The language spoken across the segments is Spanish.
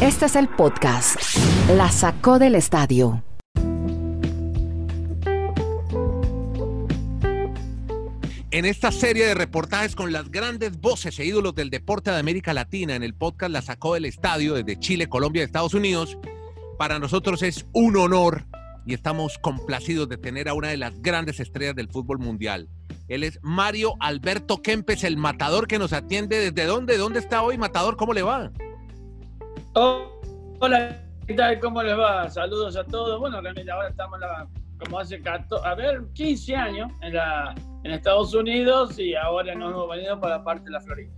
Este es el podcast. La sacó del estadio. En esta serie de reportajes con las grandes voces e ídolos del deporte de América Latina, en el podcast La sacó del estadio desde Chile, Colombia y Estados Unidos, para nosotros es un honor y estamos complacidos de tener a una de las grandes estrellas del fútbol mundial. Él es Mario Alberto Kempes, el matador que nos atiende. ¿Desde dónde? ¿Dónde está hoy, matador? ¿Cómo le va? Oh, hola, ¿qué tal? ¿Cómo les va? Saludos a todos. Bueno, realmente ahora estamos como hace 14, a ver, 15 años en, la, en Estados Unidos y ahora nos hemos venido para la parte de la Florida.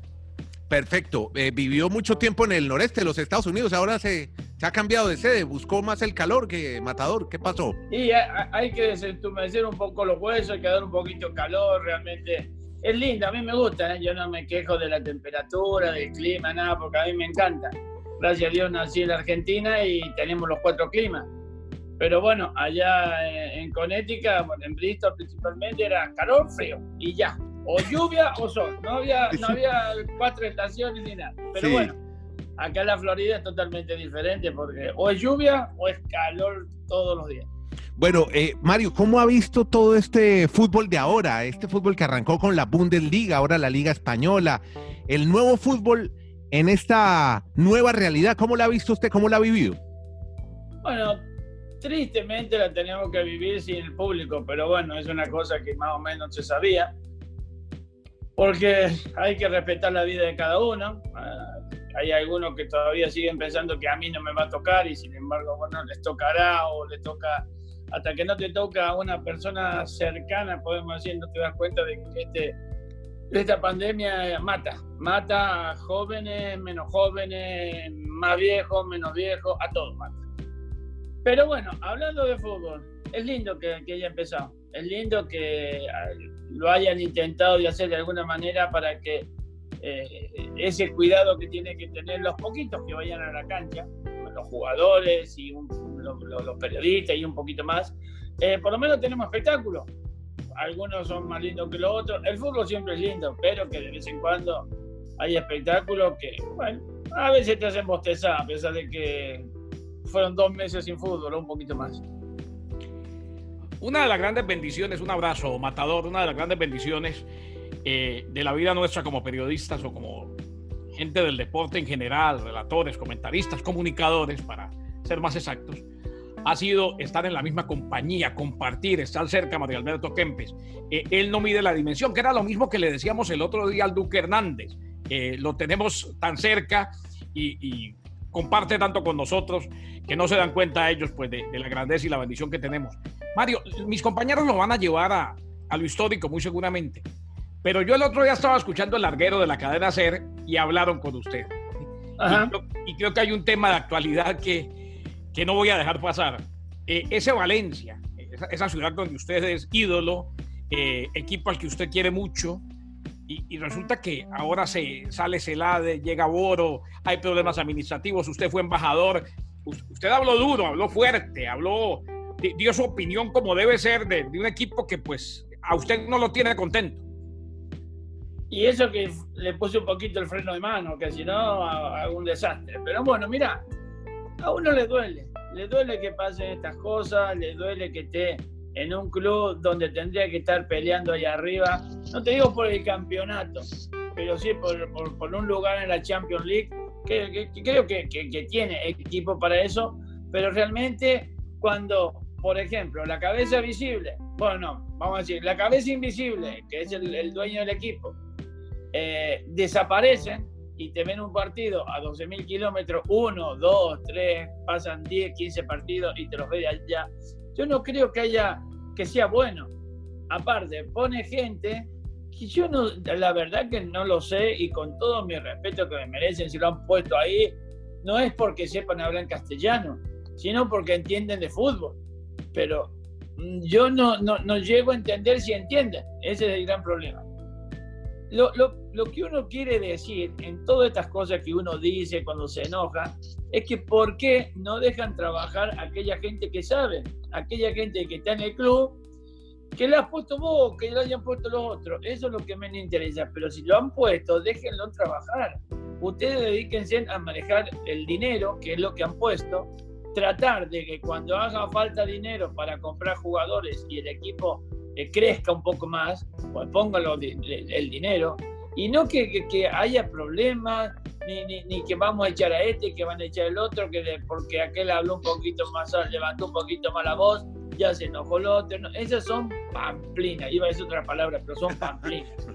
Perfecto. Eh, vivió mucho tiempo en el noreste de los Estados Unidos, ahora se, se, ha cambiado de sede, buscó más el calor que Matador. ¿Qué pasó? Y hay que desentumecer un poco los huesos, hay que dar un poquito de calor, realmente. Es lindo, a mí me gusta, ¿eh? yo no me quejo de la temperatura, del clima, nada, porque a mí me encanta. Gracias a Dios nací en la Argentina y tenemos los cuatro climas. Pero bueno, allá en Connecticut, en Bristol principalmente, era calor, frío y ya o lluvia o sol. No había, no había cuatro estaciones ni nada. Pero bueno, acá en la Florida es totalmente diferente porque o es lluvia o es calor todos los días. Bueno, eh, Mario, ¿cómo ha visto todo este fútbol de ahora? Este fútbol que arrancó con la Bundesliga, ahora la Liga Española, el nuevo fútbol en esta nueva realidad, ¿cómo la ha visto usted? ¿Cómo la ha vivido? Bueno, tristemente la tenemos que vivir sin el público, pero bueno, es una cosa que más o menos se sabía porque hay que respetar la vida de cada uno. Ah, hay algunos que todavía siguen pensando que a mí no me va a tocar y sin embargo, bueno, les tocará o le toca, hasta que no te toca a una persona cercana, podemos decir, no te das cuenta de que este, esta pandemia mata, mata a jóvenes, menos jóvenes, más viejos, menos viejos, a todos mata. Pero bueno, hablando de fútbol, es lindo que, que haya empezado, es lindo que lo hayan intentado de hacer de alguna manera para que eh, ese cuidado que tienen que tener los poquitos que vayan a la cancha, los jugadores y los, periodistas y un poquito más, eh, por lo menos tenemos espectáculo. Algunos son más lindos que los otros. El fútbol siempre es lindo, pero que de vez en cuando hay espectáculos que, bueno, a veces te hacen bostezar, a pesar de que fueron dos meses sin fútbol o un poquito más. Una de las grandes bendiciones, un abrazo, Matador, una de las grandes bendiciones eh, de la vida nuestra como periodistas o como gente del deporte en general, relatores, comentaristas, comunicadores, para ser más exactos, ha sido estar en la misma compañía, compartir, estar cerca a María Alberto Kempes. Eh, él no mide la dimensión, que era lo mismo que le decíamos el otro día al Duque Hernández. lo tenemos tan cerca y, comparte tanto con nosotros que no se dan cuenta ellos pues, de la grandeza y la bendición que tenemos. Mario, mis compañeros lo van a llevar a, lo histórico muy seguramente, pero yo el otro día estaba escuchando el larguero de la cadena SER y hablaron con usted. Y, creo, que hay un tema de actualidad que, que no voy a dejar pasar. Eh, ese Valencia, esa, ciudad donde usted es ídolo, eh, equipo al que usted quiere mucho, y, resulta que ahora se sale Celade, llega Boro, hay problemas administrativos, usted fue embajador, usted habló duro, habló fuerte, habló dio su opinión como debe ser de, un equipo que pues a usted no lo tiene contento. Y eso que le puse un poquito el freno de mano, que si no, hago un desastre. Pero bueno, mira, a uno le duele. Le duele que pasen estas cosas, le duele que esté en un club donde tendría que estar peleando ahí arriba. No te digo por el campeonato, pero sí por, por, un lugar en la Champions League, que, creo que, que, tiene equipo para eso, pero realmente cuando por ejemplo, la cabeza visible, bueno, no, vamos a decir, la cabeza invisible, que es el, dueño del equipo, eh, desaparecen y te ven un partido a 12.000 kilómetros, uno, dos, tres, pasan 10, 15 partidos y te los ve allá. Yo no creo que haya, que sea bueno. Aparte, pone gente que yo no, la verdad que no lo sé y con todo mi respeto que me merecen, si lo han puesto ahí, no es porque sepan hablar en castellano, sino porque entienden de fútbol pero mm, yo no, no, no, llego a entender si entienden. Ese es el gran problema. Lo, lo, lo, que uno quiere decir en todas estas cosas que uno dice cuando se enoja es que por qué no dejan trabajar a aquella gente que sabe, aquella gente que está en el club, que le has puesto vos, que le hayan puesto los otros. Eso es lo que me interesa. Pero si lo han puesto, déjenlo trabajar. ustedes dedíquense a manejar el dinero, que es lo que han puesto, tratar de que cuando haga falta dinero para comprar jugadores y el equipo eh, crezca un poco más, pues póngalo el dinero, y no que, que, haya problemas, ni, ni, que vamos a echar a este, que van a echar el otro, que porque aquel habló un poquito más, levantó un poquito más la voz, ya se enojó el otro. esas son pamplinas, iba a decir otra palabra, pero son pamplinas.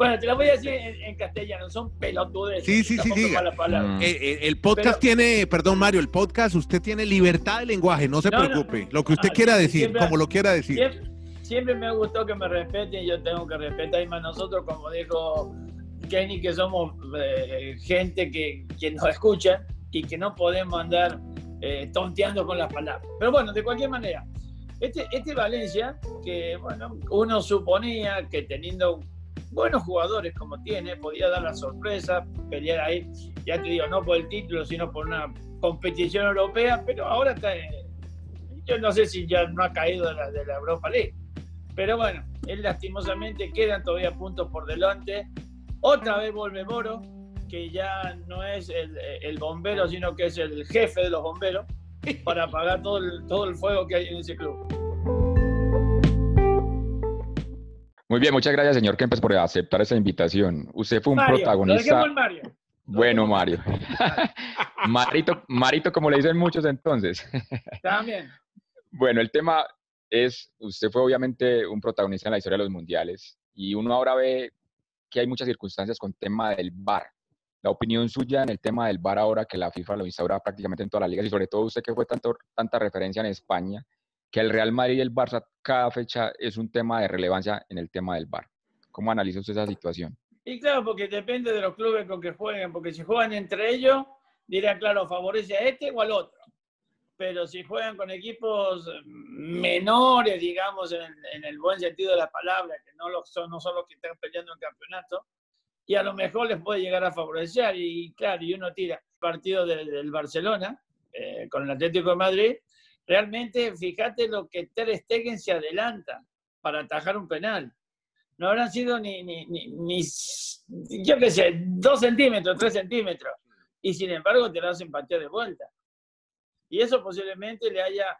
Bueno, te la voy a decir en, castellano, son pelotudes. Sí, sí, sí, sí. Mm. Eh, eh, el, podcast tiene, perdón Mario, el podcast, usted tiene libertad de lenguaje, no se preocupe. lo que usted ah, quiera decir, como lo quiera decir. Siempre, me gustó que me respeten, yo tengo que respetar, y más nosotros, como dijo Kenny, que somos eh, gente que, que, nos escucha y que no podemos andar tonteando con las palabras. Pero bueno, de cualquier manera, este, este Valencia, que bueno, uno suponía que teniendo buenos jugadores como tiene, podía dar la sorpresa, pelear ahí, ya te digo, no por el título, sino por una competición europea, pero ahora está, yo no sé si ya no ha caído de la, Europa League. Pero bueno, él lastimosamente quedan todavía puntos por delante. Otra vez vuelve Moro, que ya no es el, el, bombero, sino que es el jefe de los bomberos, para apagar todo el, todo el fuego que hay en ese club. Muy bien, muchas gracias, señor Kempes, por aceptar esa invitación. Usted fue un protagonista. Mario. Bueno, Mario. Marito, Marito, como le dicen muchos entonces. También. Bueno, el tema es, usted fue obviamente un protagonista en la historia de los mundiales y uno ahora ve que hay muchas circunstancias con tema del VAR. La opinión suya en el tema del VAR ahora que la FIFA lo instaura prácticamente en todas las ligas y sobre todo usted que fue tanto, tanta referencia en España, que el Real Madrid y el Barça cada fecha es un tema de relevancia en el tema del VAR. ¿Cómo analiza usted esa situación? Y claro, porque depende de los clubes con que jueguen, porque si juegan entre ellos, dirá, claro, favorece a este o al otro. Pero si juegan con equipos menores, digamos, en, el buen sentido de la palabra, que no, son, no son los que están peleando el campeonato, y a lo mejor les puede llegar a favorecer. Y claro, y uno tira partido del, Barcelona eh, con el Atlético de Madrid, Realmente, fíjate lo que Ter Stegen se adelanta para atajar un penal. No habrán sido ni, ni, ni, yo qué sé, dos centímetros, tres centímetros. Y sin embargo te lo hacen patear de vuelta. Y eso posiblemente le haya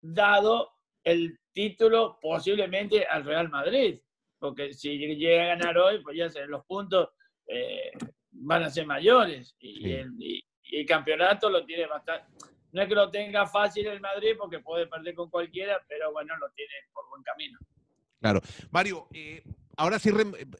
dado el título posiblemente al Real Madrid. Porque si llega a ganar hoy, pues ya sé, los puntos eh, van a ser mayores. y el campeonato lo tiene bastante no es que lo tenga fácil el Madrid porque puede perder con cualquiera, pero bueno, lo tiene por buen camino. Claro. Mario, eh, ahora sí,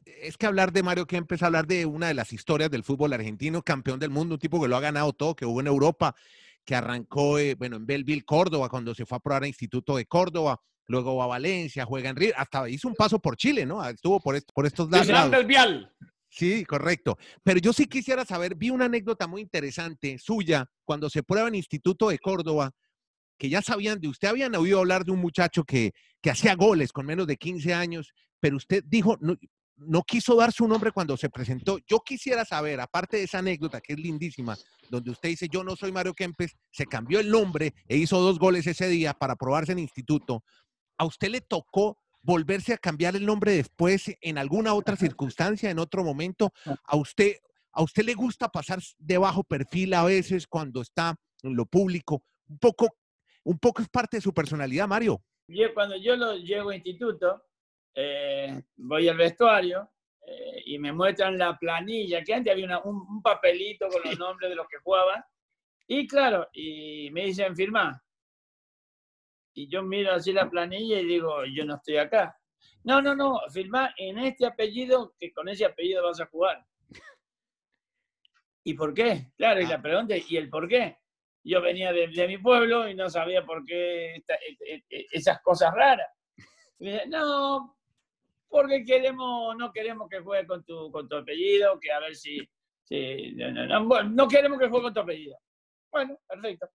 es que hablar de Mario Kempes, hablar de una de las historias del fútbol argentino, campeón del mundo, un tipo que lo ha ganado todo, que hubo en Europa, que arrancó, eh, bueno, en Belleville, Córdoba, cuando se fue a probar a Instituto de Córdoba, luego va a Valencia, juega en Río, hasta hizo un paso por Chile, ¿no? Estuvo por, por estos lados. del Vial. Sí, correcto. Pero yo sí quisiera saber, vi una anécdota muy interesante suya cuando se prueba en Instituto de Córdoba, que ya sabían de usted, habían oído hablar de un muchacho que, que hacía goles con menos de 15 años, pero usted dijo, no, no quiso dar su nombre cuando se presentó. Yo quisiera saber, aparte de esa anécdota que es lindísima, donde usted dice, yo no soy Mario Kempes, se cambió el nombre e hizo dos goles ese día para probarse en instituto, ¿a usted le tocó volverse a cambiar el nombre después en alguna otra circunstancia, en otro momento? ¿A usted, a usted le gusta pasar de bajo perfil a veces cuando está en lo público? Un poco, un poco es parte de su personalidad, Mario. Yo, cuando yo lo llego a instituto, eh, voy al vestuario eh, y me muestran la planilla, que antes había un, papelito con los nombres de los que jugaban. Y claro, y me dicen firmar y yo miro así la planilla y digo, yo no estoy acá. No, no, no, firma en este apellido que con ese apellido vas a jugar. ¿Y por qué? Claro, y la ah. pregunta, ¿y el por qué? Yo venía de, mi pueblo y no sabía por qué e, e, e, esas cosas raras. no, porque queremos, no queremos que juegue con tu, con tu apellido, que a ver si, no, no queremos que juegue con tu apellido. Bueno, perfecto.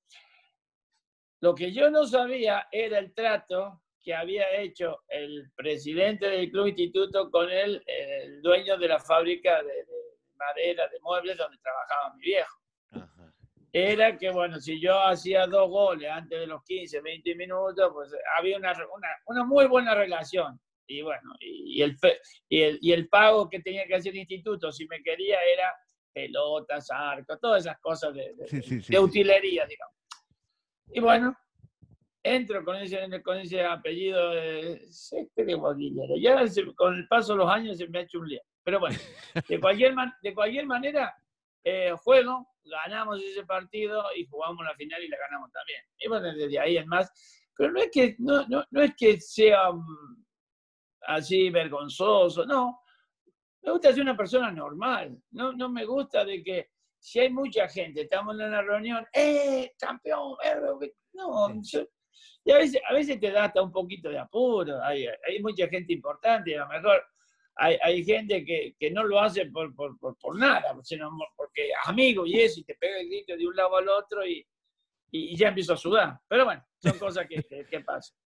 Lo que yo no sabía era el trato que había hecho el presidente del Club Instituto con el, el dueño de la fábrica de, madera, de muebles donde trabajaba mi viejo. Era que, bueno, si yo hacía dos goles antes de los 15, 20 minutos, pues había una, una, una muy buena relación. Y bueno, y, el, y, el, y el pago que tenía que hacer el instituto, si me quería, era pelotas, arcos, todas esas cosas de, de- Sí, sí, sí, de utilería, digamos. Y bueno, entro con ese, con ese apellido de Aguilera. Ya se- con el paso de los años se me ha hecho un lío. Pero bueno, de cualquier, man- de cualquier manera, eh, juego, ganamos ese partido y jugamos la final y la ganamos también. Y bueno, desde ahí en más. Pero no es que, no, no, no es que sea mm, así vergonzoso, no. Me gusta ser una persona normal. No, no me gusta de que si hay mucha gente, estamos en una reunión, ¡eh, campeón! eh, No, yo- y a veces, a veces te da hasta un poquito de apuro. Hay, hay mucha gente importante, y a lo mejor hay, hay gente que, que no lo hace por, por, por, por nada, sino porque amigo y eso, y te pega el grito de un lado al otro y, y, y ya empiezo a sudar. Pero bueno, son cosas que, que, que pasan.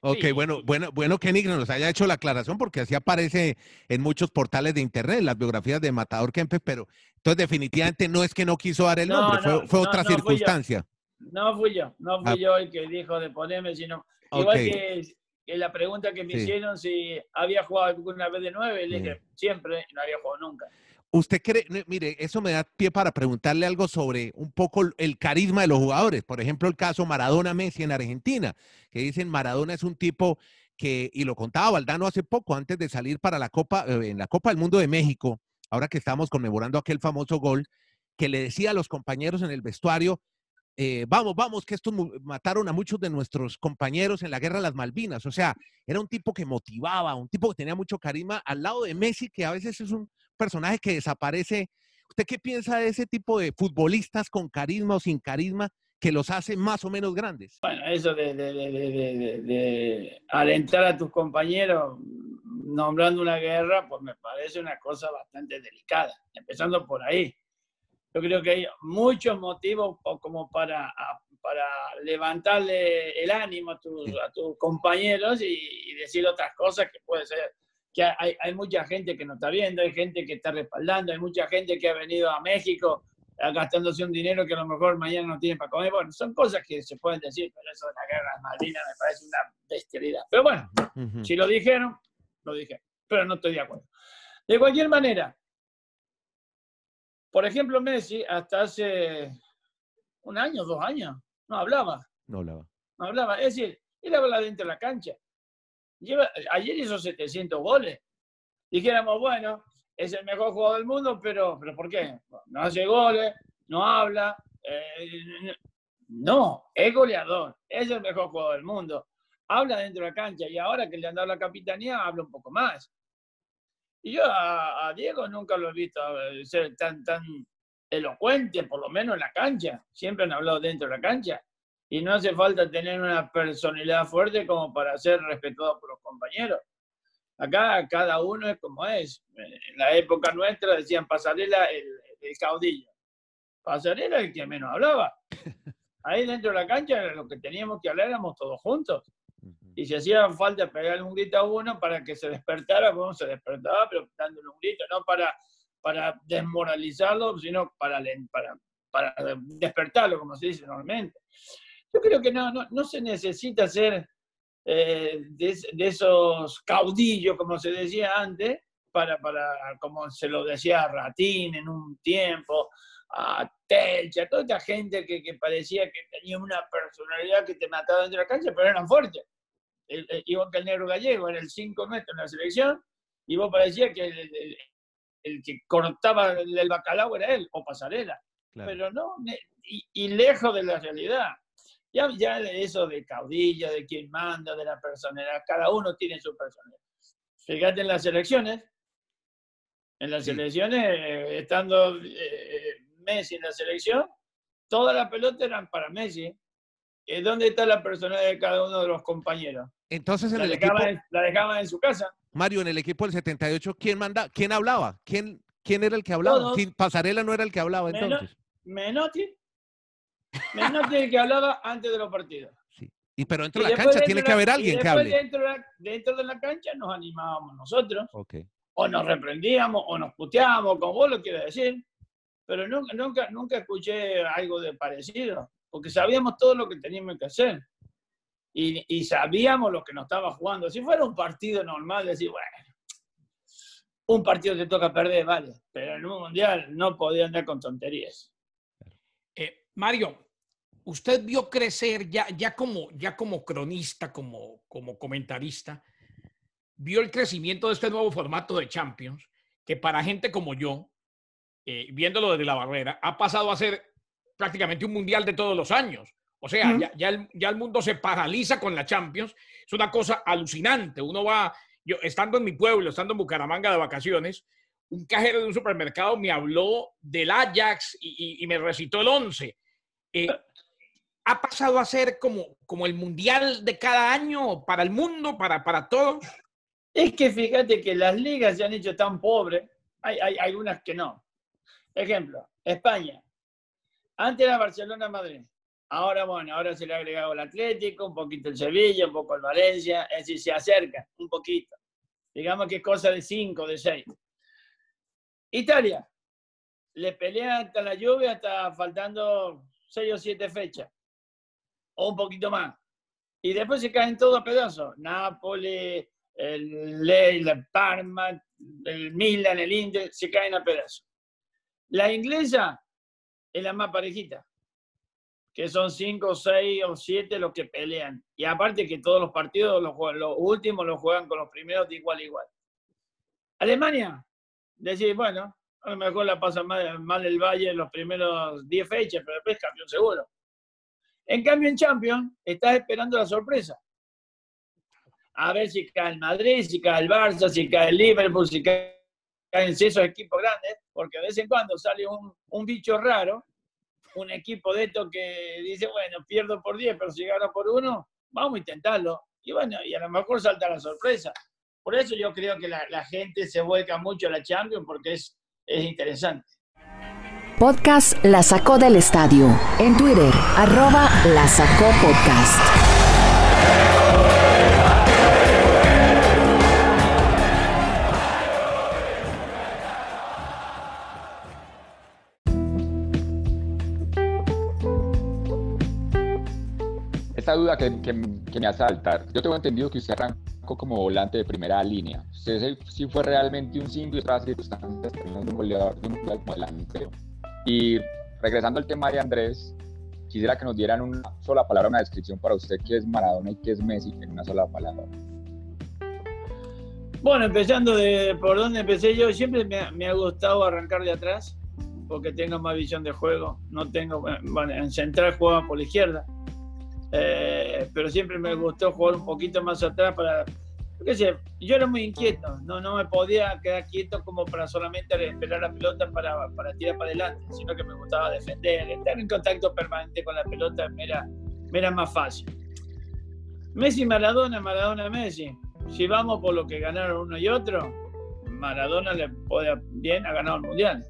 Ok, Sí. bueno, bueno, bueno que Nick nos haya hecho la aclaración porque así aparece en muchos portales de internet, las biografías de Matador Kempes, pero entonces definitivamente no es que no quiso dar el No, nombre, no, fue, fue no, otra fui circunstancia. No fui yo, no fui Ah. yo el que dijo de ponerme, sino igual Ok. que, que la pregunta que me Sí. hicieron si había jugado alguna vez de nueve, le dije siempre no había jugado nunca. ¿Usted cree, mire, eso me da pie para preguntarle algo sobre un poco el carisma de los jugadores? Por ejemplo, el caso Maradona-Messi en Argentina, que dicen Maradona es un tipo que, y lo contaba Valdano hace poco, antes de salir para la Copa, eh, en la Copa del Mundo de México, ahora que estamos conmemorando aquel famoso gol, que le decía a los compañeros en el vestuario, eh, vamos, vamos, que estos mataron a muchos de nuestros compañeros en la guerra de las Malvinas. O sea, era un tipo que motivaba, un tipo que tenía mucho carisma, al lado de Messi, que a veces es un personaje que desaparece. ¿Usted qué piensa de ese tipo de futbolistas con carisma o sin carisma que los hace más o menos grandes? Bueno, eso de- de- de- de alentar a tus compañeros nombrando una guerra, pues me parece una cosa bastante delicada, empezando por ahí. Yo creo que hay muchos motivos como para, para levantarle el ánimo a tus, a tus compañeros y, y decir otras cosas que puede ser que hay, hay mucha gente que no está viendo, hay gente que está respaldando, hay mucha gente que ha venido a México ah, gastándose un dinero que a lo mejor mañana no tiene para comer. Bueno, son cosas que se pueden decir, pero eso de la guerra de Malvinas me parece una bestialidad. Pero bueno, Ujú. si lo dijeron, lo dijeron, pero no estoy de acuerdo. De cualquier manera, por ejemplo, Messi hasta hace un año, dos años, no hablaba, No la va. no hablaba. Es decir, él habla dentro de la cancha. Lleva, ayer hizo 700 goles. Dijéramos, bueno, es el mejor jugador del mundo, pero, pero ¿por qué? No hace goles, no habla. eh, no, es goleador, es el mejor jugador del mundo. Habla dentro de la cancha y ahora que le han dado la capitanía, habla un poco más. Y yo a, a Diego nunca lo he visto eh, ser tan, tan elocuente, por lo menos en la cancha. Siempre han hablado dentro de la cancha. Y no hace falta tener una personalidad fuerte como para ser respetado por los compañeros. Acá cada uno es como es. En la época nuestra decían Pasarela el, el caudillo. Pasarela el que menos hablaba. Ahí dentro de la cancha lo que teníamos que hablar éramos todos juntos. Y si hacía falta pegarle un grito a uno para que se despertara, bueno, se despertaba, pero dándole un grito, no para, para desmoralizarlo, sino para, para, para despertarlo, como se dice normalmente. Yo creo que no, no, no se necesita ser eh, de, de esos caudillos, como se decía antes, para, para, como se lo decía a Ratín en un tiempo, a Telcha, toda esta gente que, que parecía que tenía una personalidad que te mataba dentro de la cancha, pero eran fuertes. El- el- igual que el negro gallego, era el 5 metros en la selección, y vos parecía que el, el- que cortaba el, bacalao era él, o pasarela Claro. pero no, y, y lejos de la realidad. Ya, ya eso de caudillo, de quién manda, de la personalidad, cada uno tiene su personalidad. Fíjate en las elecciones, en las Sí. elecciones, eh, estando eh, Messi en la selección, todas las pelotas eran para Messi. Eh, ¿Dónde está la personalidad de cada uno de los compañeros? Entonces en La el equipo, dejaban, en- la dejaban en su casa. Mario, en el equipo del 78, ¿quién manda? ¿Quién hablaba? ¿Quién, quién era el que hablaba? Todos. Pasarela no era el que hablaba entonces. Menotti, Menotti el que hablaba antes de los partidos. Y pero dentro Y de la cancha tiene que haber y alguien que después hable. Dentro de, la, dentro de la cancha nos animábamos nosotros, Ok. o nos reprendíamos, o nos puteábamos, como vos lo quieras decir, pero nunca, nunca, nunca escuché algo de parecido, porque sabíamos todo lo que teníamos que hacer. Y, y sabíamos lo que nos estaba jugando. Si fuera un partido normal, decir, bueno, un partido te toca perder, vale, pero en un mundial no podía andar con tonterías. Eh, Mario, usted vio crecer ya, ya, como, ya como cronista, como, como comentarista, vio el crecimiento de este nuevo formato de Champions, que para gente como yo, eh, viéndolo desde la barrera, ha pasado a ser prácticamente un mundial de todos los años. O sea, ya, ya, el, ya, el, mundo se paraliza con la Champions. Es una cosa alucinante. Uno va, yo estando en mi pueblo, estando en Bucaramanga de vacaciones, un cajero de un supermercado me habló del Ajax y, y, y me recitó el 11. Eh, ¿Ha pasado a ser como, como el mundial de cada año para el mundo, para, para todos? Es que fíjate que las ligas se han hecho tan pobres, hay, hay, hay unas que no. Ejemplo, España. Antes era Barcelona-Madrid. Ahora, bueno, ahora se le ha agregado el Atlético, un poquito el Sevilla, un poco el Valencia, es decir, se acerca un poquito. Digamos que es cosa de cinco, de seis. Italia, le pelea hasta la lluvia, hasta faltando seis o siete fechas, o un poquito más. Y después se caen todos a pedazos. Nápoles, el Parma, el Milan, el Inter, se caen a pedazos. La inglesa es la más parejita que son cinco, seis o siete los que pelean. Y aparte que todos los partidos, los, los últimos los juegan con los primeros de igual a igual. Alemania, decir, bueno, a lo mejor la pasa mal, mal el Valle en los primeros 10 fechas, pero después campeón seguro. En cambio, en Champions, estás esperando la sorpresa. A ver si cae el Madrid, si cae el Barça, si cae el Liverpool, si caen esos equipos grandes, porque de vez en cuando sale un, un bicho raro un equipo de esto que dice, bueno, pierdo por 10, pero si gano por uno, vamos a intentarlo. Y bueno, y a lo mejor salta la sorpresa. Por eso yo creo que la, la gente se vuelca mucho a la Champions porque es, es interesante. Podcast La Sacó del Estadio. En Twitter, arroba La Sacó Podcast. Duda que, que, que, me asalta. Yo tengo entendido que usted arrancó como volante de primera línea. ¿Usted sí fue realmente un simple circunstancias un goleador de un como delantero? Y regresando al tema de Andrés, quisiera que nos dieran una sola palabra, una descripción para usted qué es Maradona y qué es Messi en una sola palabra. Bueno, empezando de por donde empecé yo, siempre me, me ha gustado arrancar de atrás porque tengo más visión de juego. No tengo, bueno, en central jugaba por la izquierda eh, pero siempre me gustó jugar un poquito más atrás para, qué sé, yo era muy inquieto, no, no me podía quedar quieto como para solamente esperar la pelota para, para tirar para adelante, sino que me gustaba defender, estar en contacto permanente con la pelota me era, me era más fácil. Messi, Maradona, Maradona, Messi. Si vamos por lo que ganaron uno y otro, Maradona le puede bien ha ganado el mundial.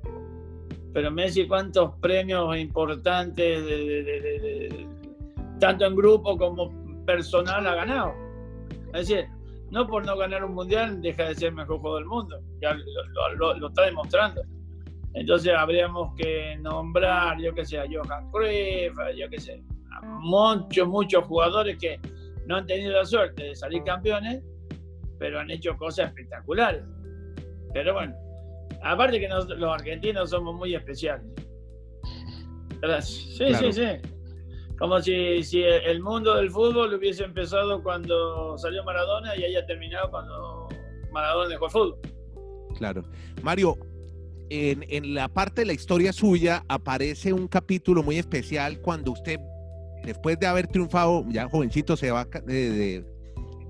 Pero Messi, ¿cuántos premios importantes de, tanto en grupo como personal, ha ganado. Es decir, no por no ganar un mundial deja de ser el mejor juego del mundo, ya lo, lo, lo está demostrando. Entonces habríamos que nombrar, yo que sé, a Johan Cruyff, yo que sé, a muchos, muchos jugadores que no han tenido la suerte de salir campeones, pero han hecho cosas espectaculares. Pero bueno, aparte que nos, los argentinos somos muy especiales. Sí, claro. sí, sí. Como si, el mundo del fútbol hubiese empezado cuando salió Maradona y haya terminado cuando Maradona dejó el fútbol. Claro. Mario, en, la parte de la historia suya aparece un capítulo muy especial cuando usted, después de haber triunfado, ya jovencito se va de, de,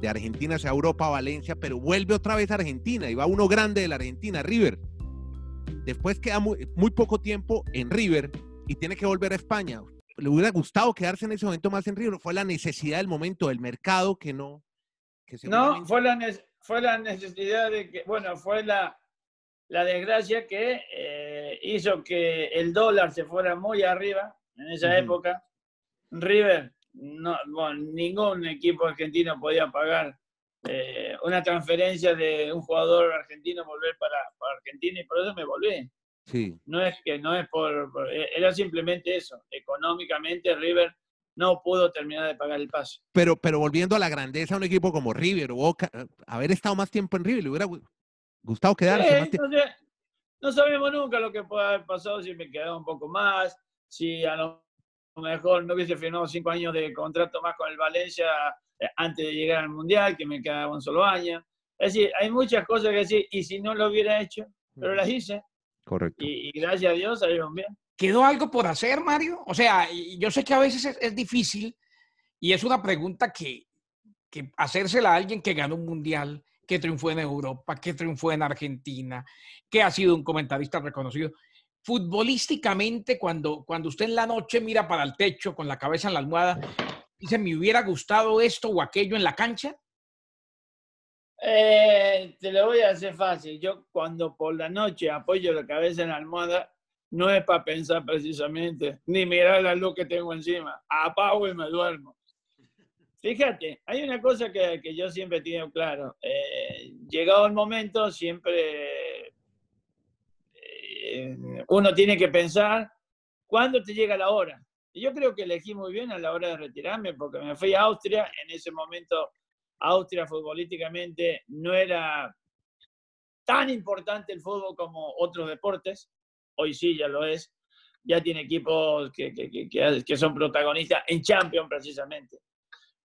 de Argentina hacia Europa, Valencia, pero vuelve otra vez a Argentina y va uno grande de la Argentina, River. Después queda muy poco tiempo en River y tiene que volver a España le hubiera gustado quedarse en ese momento más en River, fue la necesidad del momento, del mercado que no. Que no, fue la, fue la necesidad de que, bueno, fue la, la desgracia que eh, hizo que el dólar se fuera muy arriba en esa uh -huh. época. River, no, bueno, ningún equipo argentino podía pagar eh, una transferencia de un jugador argentino volver para, para Argentina y por eso me volví. Sí. No es que no es por, por, era simplemente eso. Económicamente River no pudo terminar de pagar el pase. Pero, pero volviendo a la grandeza de un equipo como River o Boca, haber estado más tiempo en River, le hubiera Gustavo quedarse. Sí, no, sé, no sabemos nunca lo que puede haber pasado si me quedaba un poco más, si a lo mejor no hubiese firmado cinco años de contrato más con el Valencia eh, antes de llegar al Mundial, que me quedaba un solo año. Es decir, hay muchas cosas que decir, y si no lo hubiera hecho, pero las hice. Correcto. Y, y gracias a Dios salieron bien. ¿Quedó algo por hacer, Mario? O sea, yo sé que a veces es, es difícil y es una pregunta que, que hacérsela a alguien que ganó un mundial, que triunfó en Europa, que triunfó en Argentina, que ha sido un comentarista reconocido. Futbolísticamente, cuando, cuando usted en la noche mira para el techo con la cabeza en la almohada, dice, ¿me hubiera gustado esto o aquello en la cancha? Eh, te lo voy a hacer fácil. Yo cuando por la noche apoyo la cabeza en la almohada, no es para pensar precisamente, ni mirar la luz que tengo encima. Apago y me duermo. Fíjate, hay una cosa que, que yo siempre tengo claro. Eh, llegado el momento, siempre eh, uno tiene que pensar cuándo te llega la hora. Y yo creo que elegí muy bien a la hora de retirarme porque me fui a Austria. En ese momento, Austria futbolísticamente no era tan importante el fútbol como otros deportes. Hoy sí ya lo es. Ya tiene equipos que, que, que, que son protagonistas en Champions precisamente.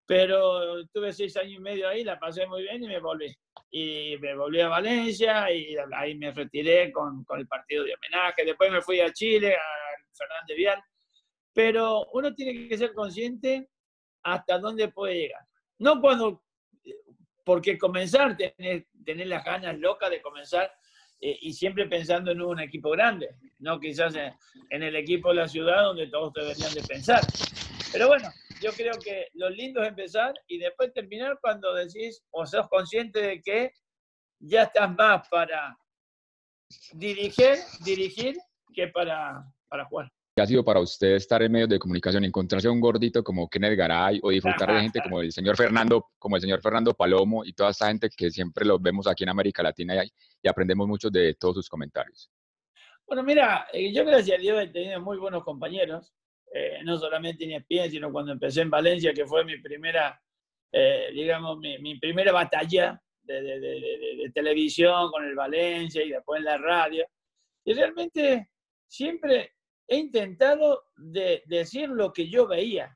Pero tuve seis años y medio ahí, la pasé muy bien y me volví. Y me volví a Valencia y ahí me retiré con, con el partido de homenaje. Después me fui a Chile, a Fernández Vial. Pero uno tiene que ser consciente hasta dónde puede llegar. No cuando, porque comenzar, tener, tener las ganas locas de comenzar eh, y siempre pensando en un equipo grande, no quizás en, en, el equipo de la ciudad donde todos deberían de pensar. Pero bueno, yo creo que lo lindo es empezar y después terminar cuando decís o sos consciente de que ya estás más para dirigir, dirigir que para, para jugar. ¿Qué ha sido para usted estar en medios de comunicación, encontrarse a un gordito como Kenneth Garay o disfrutar de gente como el señor Fernando, como el señor Fernando Palomo y toda esa gente que siempre los vemos aquí en América Latina y, y aprendemos mucho de todos sus comentarios? Bueno, mira, eh, yo gracias a Dios he tenido muy buenos compañeros, eh, no solamente en ESPN, sino cuando empecé en Valencia, que fue mi primera, eh, digamos, mi, mi, primera batalla de, de, de, de, televisión con el Valencia y después en la radio. Y realmente siempre he intentado de decir lo que yo veía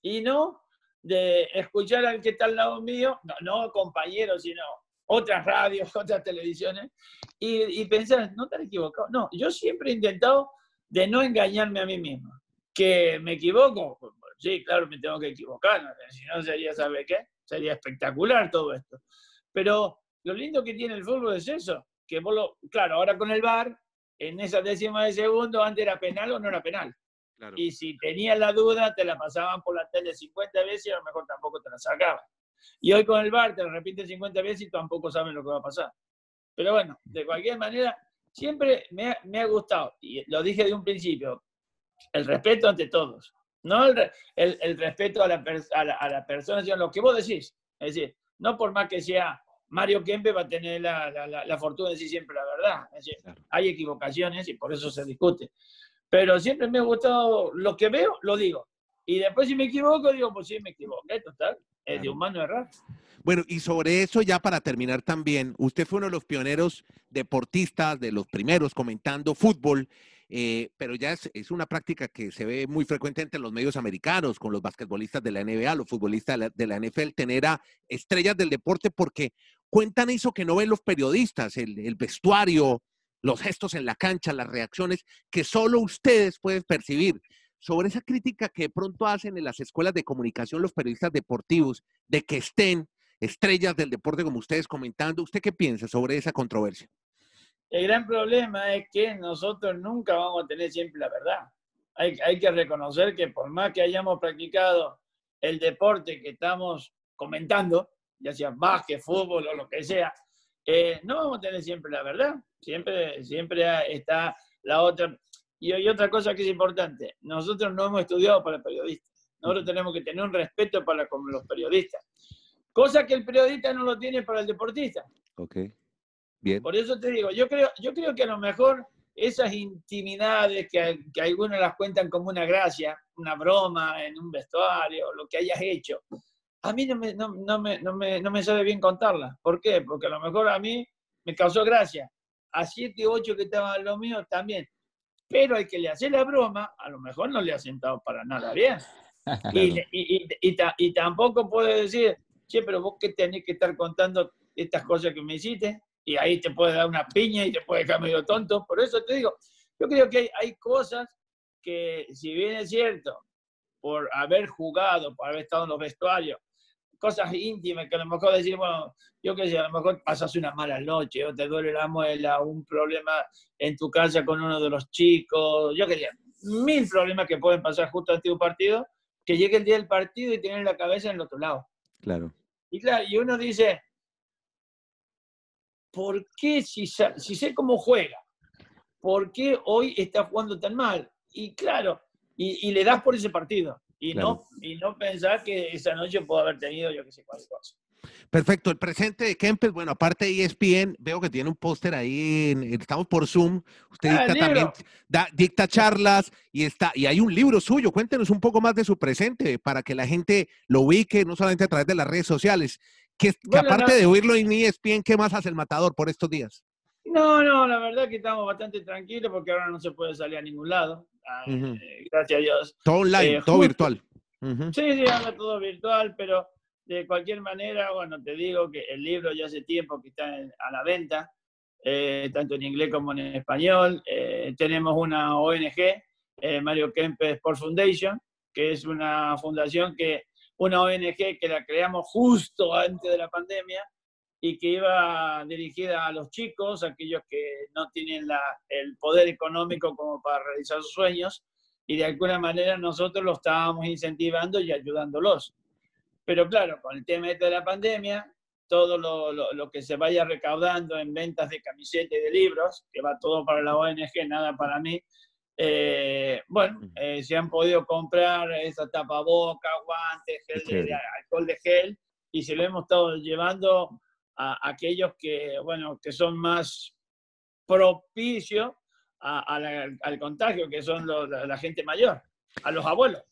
y no de escuchar al que está al lado mío, no, no compañeros, sino otras radios, otras televisiones, y, y pensar, no estar equivocado. No, yo siempre he intentado de no engañarme a mí mismo. ¿Que me equivoco? Sí, claro, me tengo que equivocar, si no sería, ¿sabe qué? Sería espectacular todo esto. Pero lo lindo que tiene el fútbol es eso, que vos lo, claro, ahora con el VAR, en esa décima de segundo, antes era penal o no era penal. Claro. Y si tenías la duda, te la pasaban por la tele 50 veces y a lo mejor tampoco te la sacaban. Y hoy con el VAR te lo repiten 50 veces y tampoco saben lo que va a pasar. Pero bueno, de cualquier manera, siempre me ha, me ha gustado, y lo dije de un principio, el respeto ante todos. No el, el, el respeto a la, a, la, a la, persona, sino lo que vos decís. Es decir, no por más que sea Mario Kempe va a tener la, la, la fortuna de decir siempre la verdad. Es decir, claro. hay equivocaciones y por eso se discute. Pero siempre me ha gustado lo que veo, lo digo. Y después si me equivoco, digo, pues sí, me equivoqué, total. Es claro. de humano errar. Bueno, y sobre eso ya para terminar también, usted fue uno de los pioneros deportistas, de los primeros comentando fútbol, eh, pero ya es, es, una práctica que se ve muy frecuentemente en los medios americanos, con los basquetbolistas de la NBA, los futbolistas de la, de la NFL, tener a estrellas del deporte porque cuentan eso que no ven los periodistas, el, el vestuario, los gestos en la cancha, las reacciones que solo ustedes pueden percibir sobre esa crítica que pronto hacen en las escuelas de comunicación los periodistas deportivos de que estén estrellas del deporte como ustedes comentando. ¿Usted qué piensa sobre esa controversia? El gran problema es que nosotros nunca vamos a tener siempre la verdad. Hay, hay que reconocer que por más que hayamos practicado el deporte que estamos comentando, ya sea básquet, fútbol o lo que sea, eh, no vamos a tener siempre la verdad. Siempre, siempre está la otra. Y hay otra cosa que es importante. Nosotros no hemos estudiado para periodistas. Nosotros tenemos que tener un respeto para como los periodistas. Cosa que el periodista no lo tiene para el deportista. Ok. Bien. Por eso te digo, yo creo, yo creo que a lo mejor esas intimidades que, que algunos las cuentan como una gracia, una broma en un vestuario, lo que hayas hecho, a mí no me, no, no me, no me, no me sabe bien contarla. ¿Por qué? Porque a lo mejor a mí me causó gracia. A 7, 8 que estaban los míos también. Pero el que le hace la broma, a lo mejor no le ha sentado para nada bien. Y, y, y, y, tampoco puede decir, che, pero vos que tenés que estar contando estas cosas que me hiciste, y ahí te puede dar una piña y te puede dejar medio tonto. Por eso te digo, yo creo que hay, hay cosas que, si bien es cierto, por haber jugado, por haber estado en los vestuarios, cosas íntimas que a lo mejor decir, bueno, yo qué sé, a lo mejor pasas una mala noche o te duele la muela, un problema en tu casa con uno de los chicos, yo qué sé, mil problemas que pueden pasar justo antes de un partido, que llegue el día del partido y tener la cabeza en el otro lado. Claro. Y claro, y uno dice, ¿por qué si, si sé cómo juega? ¿Por qué hoy está jugando tan mal? Y claro, y, y le das por ese partido. Y, no, y no pensar que esa noche puedo haber tenido yo que sé cuál cosa. Perfecto, el presente de Kempes, bueno, aparte de ESPN, veo que tiene un póster ahí, estamos por Zoom, usted ah, dicta también, dicta charlas y está, y hay un libro suyo, cuéntenos un poco más de su presente para que la gente lo ubique, no solamente a través de las redes sociales, que, aparte de oírlo en ESPN, ¿qué más hace el matador por estos días? No, no, la verdad que estamos bastante tranquilos porque ahora no se puede salir a ningún lado. Eh, gracias a Dios. Todo online, eh, todo virtual. Sí, sí, ahora todo virtual, pero de cualquier manera, bueno, te digo que el libro ya hace tiempo que está a la venta, eh, tanto en inglés como en español. tenemos una ONG, Mario Kempes Sport Foundation, que es una fundación que, una ONG que la creamos justo antes de la pandemia, y que iba dirigida a los chicos, aquellos que no tienen la, el poder económico como para realizar sus sueños, y de alguna manera nosotros los estábamos incentivando y ayudándolos. Pero claro, con el tema este de la pandemia, todo lo, lo, que se vaya recaudando en ventas de camisetas y de libros, que va todo para la ONG, nada para mí, eh, bueno, eh, se han podido comprar esa tapaboca, guantes, gel de, alcohol de gel, y se lo hemos estado llevando a aquellos que, bueno, que son más propicios al contagio, que son la, gente mayor, a los abuelos.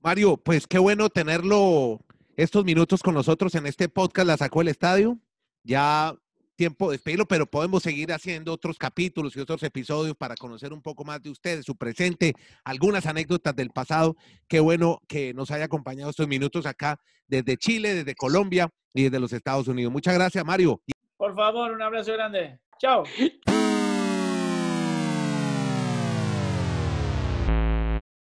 Mario, pues qué bueno tenerlo estos minutos con nosotros en este podcast, la sacó el estadio. Ya tiempo de despedirlo, pero podemos seguir haciendo otros capítulos y otros episodios para conocer un poco más de ustedes, su presente, algunas anécdotas del pasado. Qué bueno que nos haya acompañado estos minutos acá desde Chile, desde Colombia y desde los Estados Unidos. Muchas gracias, Mario. Por favor, un abrazo grande. Chao.